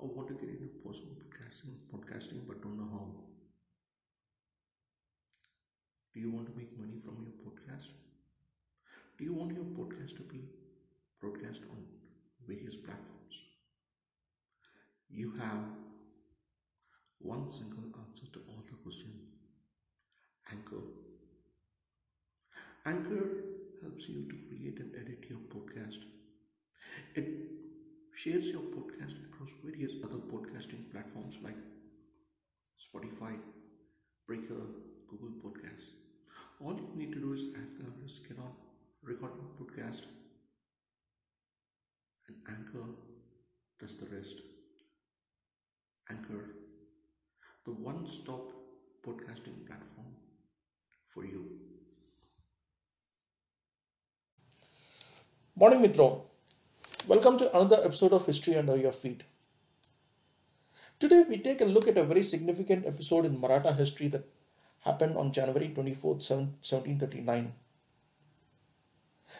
Oh, or want to get into podcasting, podcasting but don't know how? Do you want to make money from your podcast? Do you want your podcast to be broadcast on various platforms? You have one single answer to all the questions Anchor. Anchor helps you to create and edit your podcast. It shares your podcast across various other podcasting platforms like Spotify, Breaker, Google Podcasts. All you need to do is Anchor get on, record your podcast, and Anchor does the rest. Anchor, the one stop podcasting platform for you. Morning, Mitro. Welcome to another episode of History Under Your Feet. Today, we take a look at a very significant episode in Maratha history that happened on January 24, 1739.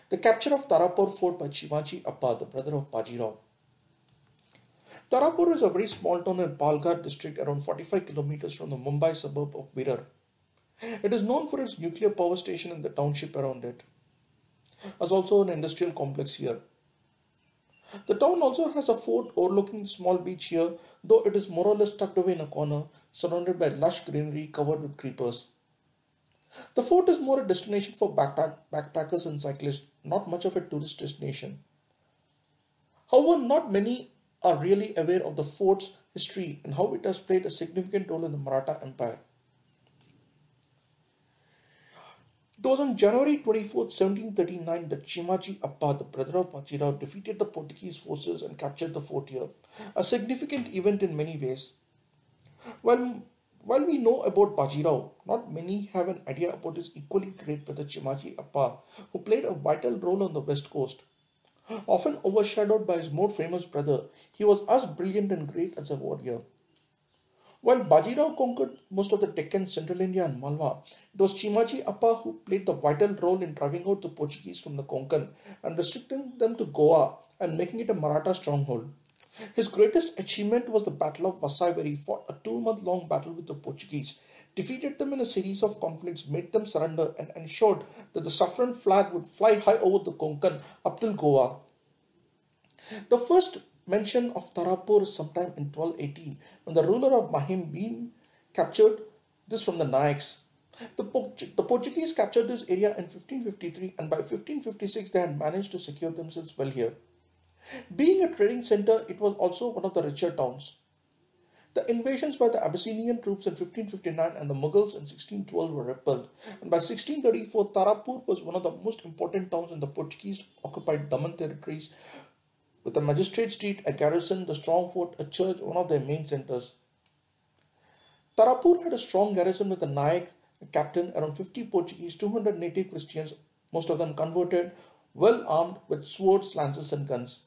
The capture of Tarapur Fort by Chimaji Appa, the brother of Bajirao. Tarapur is a very small town in Palghar district around 45 kilometers from the Mumbai suburb of Virar. It is known for its nuclear power station and the township around it, as also an industrial complex here. The town also has a fort overlooking the small beach here, though it is more or less tucked away in a corner, surrounded by lush greenery covered with creepers. The fort is more a destination for backpack, backpackers and cyclists, not much of a tourist destination. However, not many are really aware of the fort's history and how it has played a significant role in the Maratha Empire. It was on January 24, 1739 that Chimaji Appa, the brother of Bajirao, defeated the Portuguese forces and captured the fort here, a significant event in many ways. While, while we know about Bajirao, not many have an idea about his equally great brother Chimaji Appa, who played a vital role on the west coast. Often overshadowed by his more famous brother, he was as brilliant and great as a warrior. While Bajirao conquered most of the Deccan, Central India, and Malwa, it was Chimaji Appa who played the vital role in driving out the Portuguese from the Konkan and restricting them to Goa and making it a Maratha stronghold. His greatest achievement was the Battle of Vasai, where he fought a two month long battle with the Portuguese, defeated them in a series of conflicts, made them surrender, and ensured that the saffron flag would fly high over the Konkan up till Goa. The first mention of Tarapur sometime in 1280 when the ruler of Mahim Bhim captured this from the Nayaks. The, the Portuguese captured this area in 1553 and by 1556 they had managed to secure themselves well here. Being a trading center, it was also one of the richer towns. The invasions by the Abyssinian troops in 1559 and the Mughals in 1612 were repelled, and by 1634 Tarapur was one of the most important towns in the Portuguese occupied Daman territories with a magistrate street, a garrison, the strong fort, a church, one of their main centers. Tarapur had a strong garrison with a Nayak, a captain, around 50 Portuguese, 200 native Christians, most of them converted, well armed with swords, lances, and guns.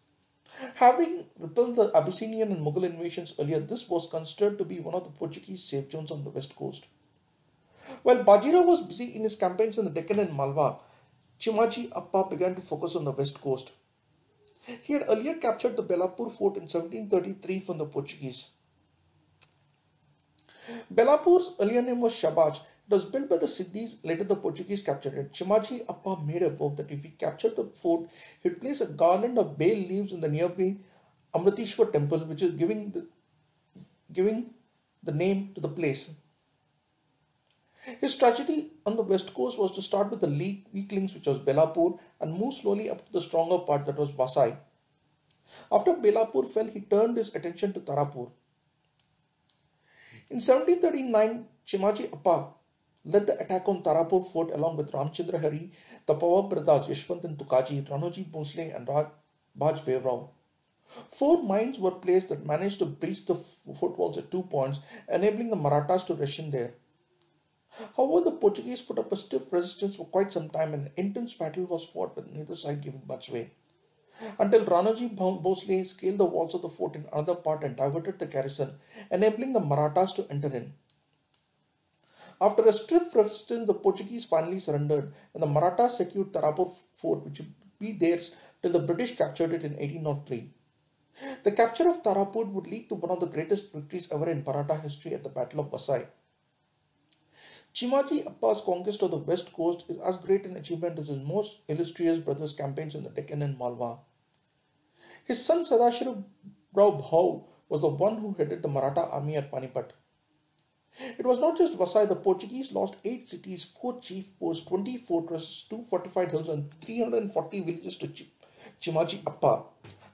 Having repelled the Abyssinian and Mughal invasions earlier, this was considered to be one of the Portuguese safe zones on the west coast. While Bajirao was busy in his campaigns in the Deccan and Malwa, Chimaji Appa began to focus on the west coast. He had earlier captured the Belapur fort in 1733 from the Portuguese. Belapur's earlier name was Shabaj. It was built by the Siddhis, later the Portuguese captured it. Chimaji Appa made a vow that if he captured the fort, he would place a garland of bay leaves in the nearby Amriteshwar temple, which is giving the, giving the name to the place. His strategy on the west coast was to start with the weaklings, which was Belapur, and move slowly up to the stronger part, that was Vasai. After Belapur fell, he turned his attention to Tarapur. In 1739, Chimaji Appa led the attack on Tarapur fort along with Ramchandra Hari, the brothers Yashwant and Tukaji, Ranoji Bhosle, and Raj, Baj Bevrao. Four mines were placed that managed to breach the fort walls at two points, enabling the Marathas to rush in there. However, the Portuguese put up a stiff resistance for quite some time and an intense battle was fought with neither side giving much way. Until Ranoji Bhosle scaled the walls of the fort in another part and diverted the garrison, enabling the Marathas to enter in. After a stiff resistance, the Portuguese finally surrendered and the Marathas secured Tarapur fort, which would be theirs till the British captured it in 1803. The capture of Tarapur would lead to one of the greatest victories ever in Maratha history at the Battle of Vasai. Chimaji Appa's conquest of the west coast is as great an achievement as his most illustrious brother's campaigns in the Deccan and Malwa. His son Sadashiv Rao Bhau was the one who headed the Maratha army at Panipat. It was not just Vasai, the Portuguese lost 8 cities, 4 chief posts, 20 fortresses, 2 fortified hills, and 340 villages to Chimaji Appa.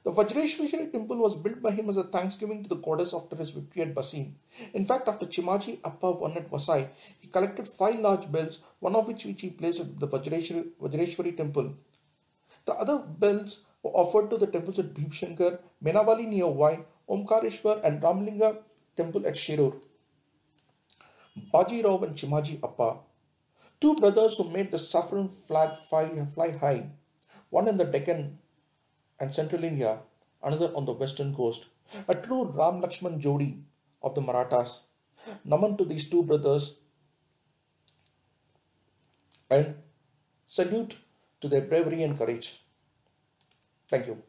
The Vajreshwari temple was built by him as a thanksgiving to the goddess after his victory at Bassein. In fact, after Chimaji Appa won at Vasai, he collected five large bells, one of which, which he placed at the Vajreshwari, Vajreshwari temple. The other bells were offered to the temples at Bhimshankar, Menavali near Wai, Omkareshwar, and Ramlinga temple at Shirur. Baji Rao and Chimaji Appa, two brothers who made the saffron flag fly high, one in the Deccan and central India, another on the western coast. A true Ram Lakshman Jodi of the Marathas. Naman to these two brothers and salute to their bravery and courage. Thank you.